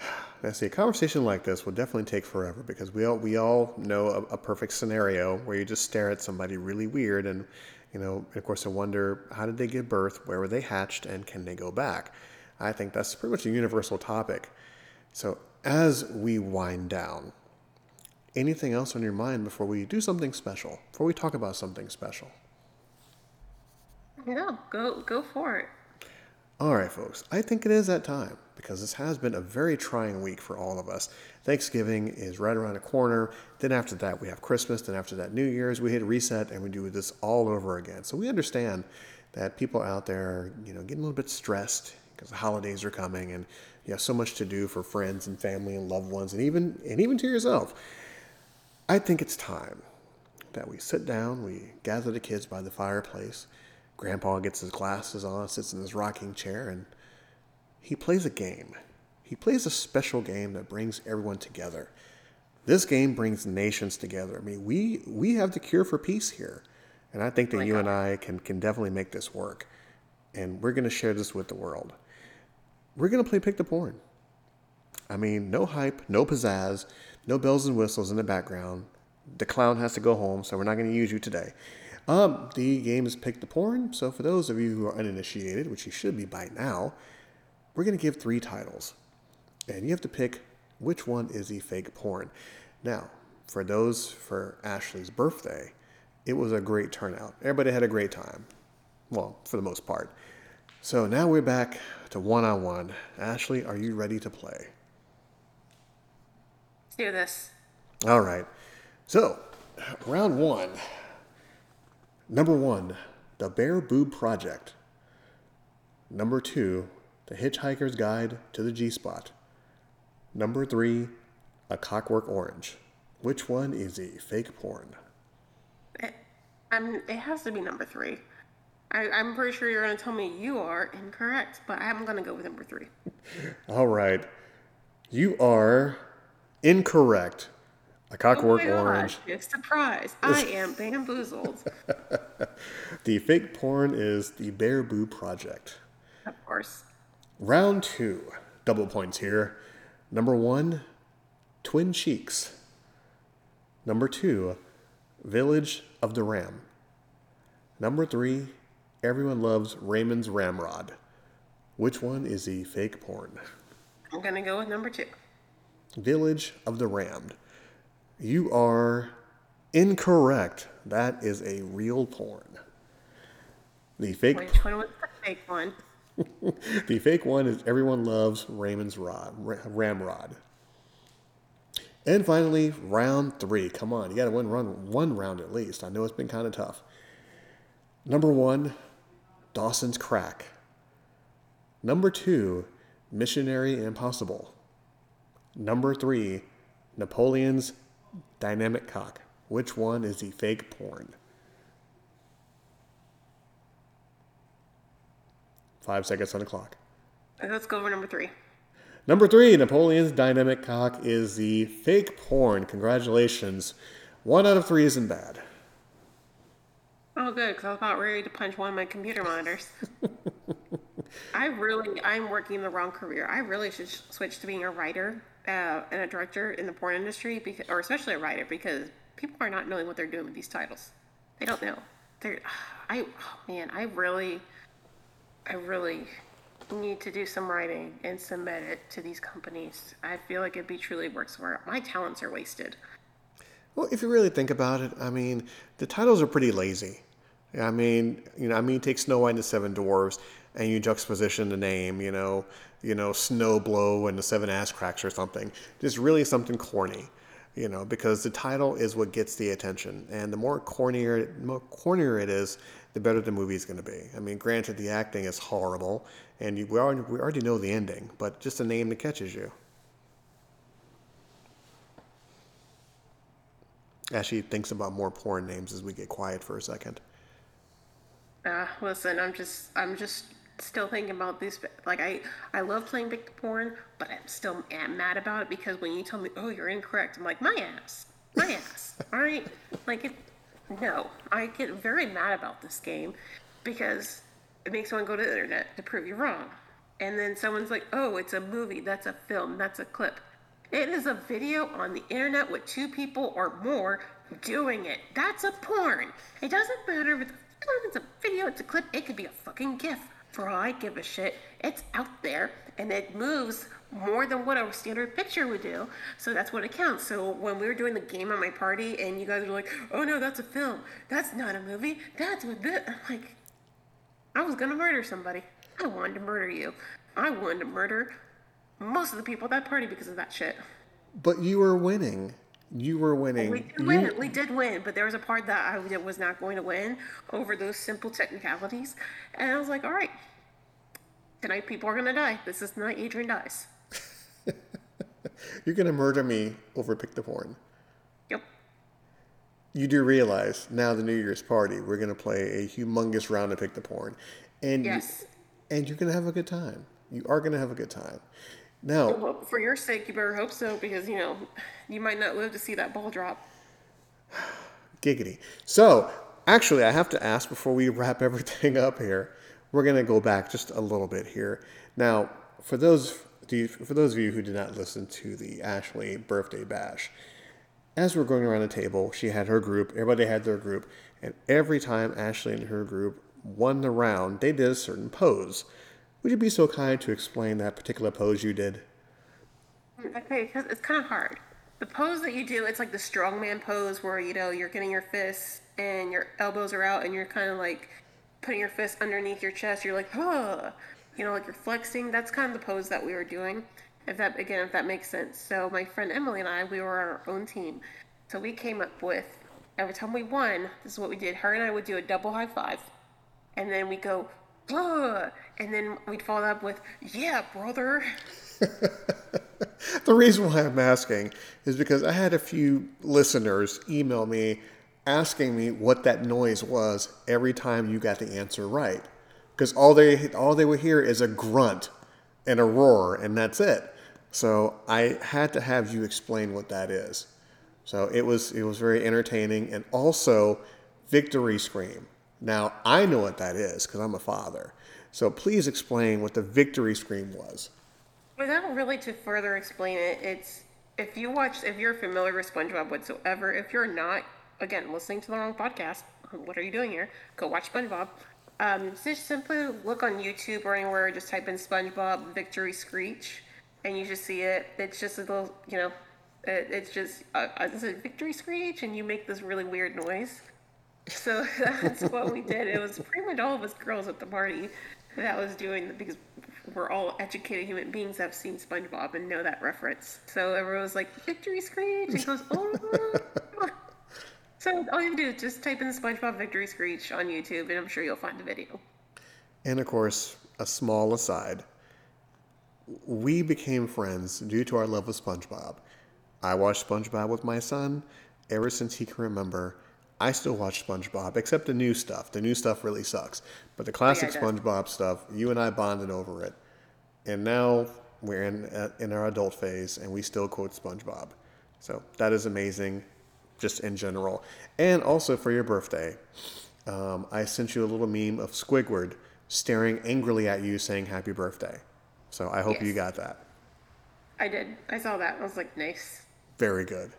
Now, see, a conversation like this will definitely take forever because we all we all know a, a perfect scenario where you just stare at somebody really weird and you know, of course, I wonder how did they give birth, where were they hatched, and can they go back? I think that's pretty much a universal topic. So, as we wind down, anything else on your mind before we do something special, before we talk about something special? No, go go for it. All right, folks, I think it is that time because this has been a very trying week for all of us. Thanksgiving is right around the corner. Then after that, we have Christmas. Then after that, New Year's. We hit reset and we do this all over again. So we understand that people out there are, you know, getting a little bit stressed because the holidays are coming and you have so much to do for friends and family and loved ones and even and even to yourself. I think it's time that we sit down, we gather the kids by the fireplace Grandpa gets his glasses on, sits in his rocking chair, and he plays a game. He plays a special game that brings everyone together. This game brings nations together. I mean, we we have the cure for peace here, and I think that oh you God. and I can can definitely make this work. And we're going to share this with the world. We're going to play pick the porn. I mean, no hype, no pizzazz, no bells and whistles in the background. The clown has to go home, so we're not going to use you today. Um, the game is Pick the Porn. So for those of you who are uninitiated, which you should be by now, we're going to give three titles. And you have to pick which one is the fake porn. Now, for those for Ashley's birthday, it was a great turnout. Everybody had a great time. Well, for the most part. So now we're back to one on one. Ashley, are you ready to play? Let's do this. All right. So, round one. Number one, The Bear Boob Project. Number two, The Hitchhiker's Guide to the G Spot. Number three, A Cockwork Orange. Which one is the fake porn? It, I'm, it has to be number three. I, I'm pretty sure you're going to tell me you are incorrect, but I'm going to go with number three. All right. You are incorrect. A cockwork oh orange. Gosh, surprise. I am bamboozled. The fake porn is the Bare Boob Project. of course. Round two. Double points here. Number one, Twin Cheeks. Number two, Village of the Ram. Number three, Everyone Loves Raymond's Ramrod. Which one is the fake porn? I'm going to go with number two. Village of the Rammed. You are incorrect. That is a real porn. The fake Which one was the fake one? the fake one is everyone loves Raymond's rod, ramrod. And finally, round three. Come on, you got to win run one round at least. I know it's been kind of tough. Number one, Dawson's Crack. Number two, Missionary Impossible. Number three, Napoleon's Dynamic Cock. Which one is the fake porn? Five seconds on the clock. Let's go over number three. Number three, Napoleon's Dynamic Cock is the fake porn. Congratulations. One out of three isn't bad. Oh, good, because I was about ready to punch one of my computer monitors. I really, I'm working the wrong career. I really should switch to being a writer uh, and a director in the porn industry, because, or especially a writer, because people are not knowing what they're doing with these titles. They don't know. They're, I, oh, man, I really, I really need to do some writing and submit it to these companies. I feel like it'd be truly works art. My talents are wasted. Well, if you really think about it, I mean, the titles are pretty lazy. I mean, you know, I mean, take Snow White and the Seven Dwarfs, and you juxtaposition the name, you know, you know, Snow Blow and the Seven Ass Cracks or something. Just really something corny, you know, because the title is what gets the attention, and the more cornier, more cornier it is, the better the movie is going to be. I mean, granted, the acting is horrible, and you, we already we already know the ending, but just a name that catches you. Ashley thinks about more porn names as we get quiet for a second. Uh, listen, I'm just, I'm just still thinking about this. Like, I, I love playing pick porn, but I'm still am mad about it because when you tell me, oh, you're incorrect, I'm like, my ass, my ass. All right, like it. No, I get very mad about this game because it makes someone go to the internet to prove you wrong, and then someone's like, oh, it's a movie, that's a film, that's a clip. It is a video on the internet with two people or more doing it. That's a porn. It doesn't matter if it's it's a video, it's a clip, it could be a fucking GIF. For all I give a shit, it's out there and it moves more than what a standard picture would do. So that's what it counts. So when we were doing the game at my party and you guys were like, oh no, that's a film. That's not a movie. That's what this. I'm like, I was gonna murder somebody. I wanted to murder you. I wanted to murder most of the people at that party because of that shit. But you were winning. You were winning. We did You- win. We did win, but there was a part that I was not going to win over those simple technicalities, and I was like, "All right, tonight people are gonna die. This is the night Adrian dies." You're gonna murder me over pick the porn. Yep. You do realize now the New Year's party, we're gonna play a humongous round of pick the porn, and you- Yes. and you're gonna have a good time. You are gonna have a good time. Now, Well, for your sake, you better hope so, because you know you might not live to see that ball drop. giggity. So, actually, I have to ask before we wrap everything up here. We're gonna go back just a little bit here. Now, for those do you- for those of you who did not listen to the Ashley birthday bash, as we're going around the table, she had her group, everybody had their group, And every time Ashley and her group won the round, they did a certain pose. Would you be so kind to explain that particular pose you did? Okay, because it's kind of hard. The pose that you do, it's like the strongman pose where you know you're getting your fists and your elbows are out and you're kind of like putting your fists underneath your chest. You're like, huh, you know, like you're flexing. That's kind of the pose that we were doing. If that again, if that makes sense. So my friend Emily and I, we were on our own team. So we came up with every time we won, this is what we did. Her and I would do a double high five, and then we go, Ugh! and then we'd follow up with, yeah, brother. the reason why I'm asking is because I had a few listeners email me asking me what that noise was every time you got the answer right. Because all they all they would hear is a grunt and a roar, and that's it. So I had to have you explain what that is. So it was it was very entertaining and also victory scream. Now I know what that is because I'm a father. So please explain what the victory scream was. Without really to further explain it, it's if you watch if you're familiar with SpongeBob whatsoever, if you're not, again, listening to the wrong podcast, what are you doing here? Go watch SpongeBob. Um, just simply look on YouTube or anywhere, just type in SpongeBob victory screech, and you just see it. It's just a little, you know, it, it's just uh, it's a victory screech, and you make this really weird noise. So that's what we did. It was pretty much all of us girls at the party that was doing because we're all educated human beings that have seen SpongeBob and know that reference. So everyone was like, "Victory screech!" And goes, "Oh." so all you have to do is just type in SpongeBob victory screech on YouTube, and I'm sure you'll find the video. And of course, a small aside: we became friends due to our love of SpongeBob. I watched SpongeBob with my son ever since he can remember. I still watch SpongeBob, except the new stuff. The new stuff really sucks. But the classic yeah, SpongeBob stuff, you and I bonded over it. And now we're in, uh, in our adult phase and we still quote SpongeBob. So that is amazing, just in general. And also for your birthday, um, I sent you a little meme of Squidward staring angrily at you saying happy birthday. So I hope yes. you got that. I did. I saw that. I was like, nice. Very good.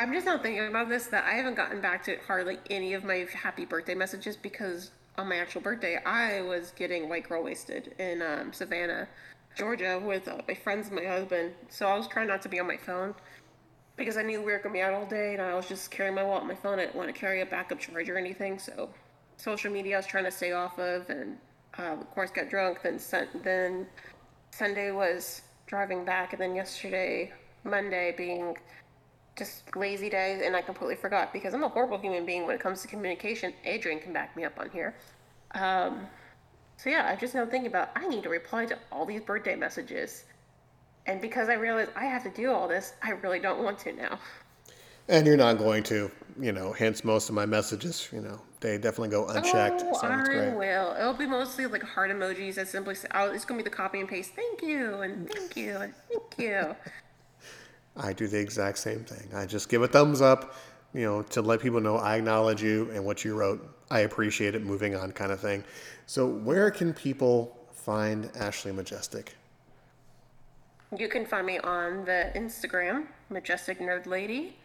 I'm just not thinking about this that I haven't gotten back to hardly any of my happy birthday messages because on my actual birthday, I was getting white girl wasted in um, Savannah, Georgia, with uh, my friends and my husband. So I was trying not to be on my phone because I knew we were gonna be out all day, and I was just carrying my wallet, and my phone. I didn't want to carry a backup charger or anything. So social media, I was trying to stay off of, and uh, of course got drunk. Then sent, then Sunday was driving back, and then yesterday, Monday, being just lazy days, and I completely forgot because I'm a horrible human being when it comes to communication. Adrian can back me up on here. Um, so yeah, I just now thinking about I need to reply to all these birthday messages, and because I realize I have to do all this, I really don't want to now. And you're not going to, you know. Hence, most of my messages, you know, they definitely go unchecked. Oh, so I will. It'll be mostly like heart emojis that simply say, "Oh, it's gonna be the copy and paste. Thank you and thank you and thank you." I do the exact same thing. I just give a thumbs up, you know, to let people know I acknowledge you and what you wrote. I appreciate it, moving on kind of thing. So, where can people find Ashley Majestic? You can find me on the Instagram, Majestic Nerd Lady,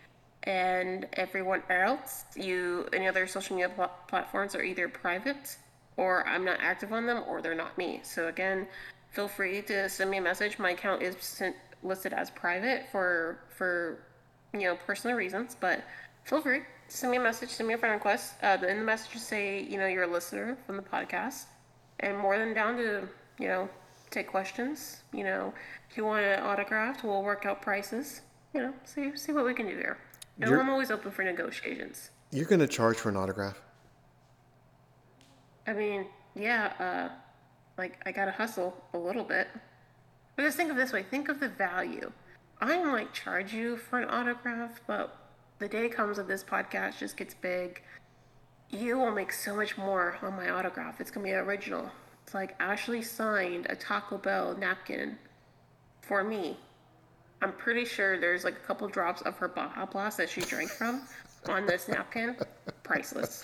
and everyone else. You any other social media pl- platforms are either private, or I'm not active on them, or they're not me. So again, feel free to send me a message. My account is sent listed as private for for you know personal reasons, but feel free send me a message, send me a friend request. Uh, in the message, say you know you're a listener from the podcast, and more than down to you know take questions. You know, if you want an autograph, we'll work out prices. You know, see see what we can do here. And I'm always open for negotiations. You're gonna charge for an autograph? I mean, yeah. Uh, like I gotta hustle a little bit. But just think of this way think of the value. I might charge you for an autograph, but the day comes that this podcast just gets big, you will make so much more on my autograph. It's going to be original. It's like Ashley signed a Taco Bell napkin for me. I'm pretty sure there's like a couple drops of her Baja Blast that she drank from on this napkin. Priceless.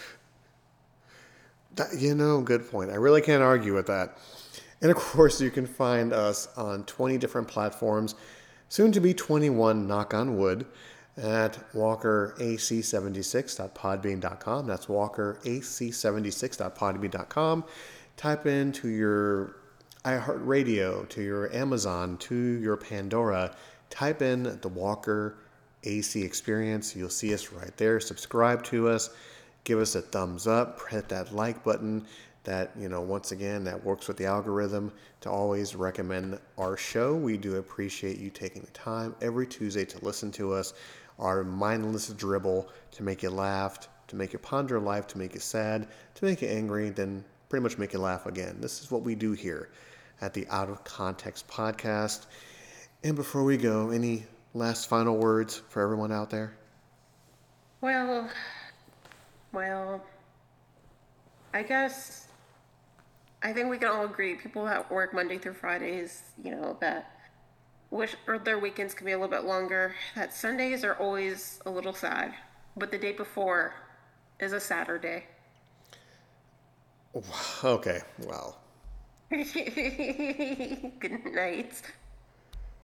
That, you know, good point. I really can't argue with that. And of course, you can find us on 20 different platforms, soon to be 21, knock on wood. at walkerac76.podbean.com. That's walkerac76.podbean.com. Type into your iHeartRadio, to your Amazon, to your Pandora. Type in the Walker AC Experience. You'll see us right there. Subscribe to us. Give us a thumbs up. Hit that like button. That, you know, once again, that works with the algorithm to always recommend our show. We do appreciate you taking the time every Tuesday to listen to us. Our mindless dribble to make you laugh, to make you ponder life, to make you sad, to make you angry, then pretty much make you laugh again. This is what we do here at the Out of Context podcast. And before we go, any last final words for everyone out there? Well, well, I guess I think we can all agree people that work Monday through Fridays, you know, that wish or their weekends can be a little bit longer, that Sundays are always a little sad, but the day before is a Saturday. Okay, well. Good night.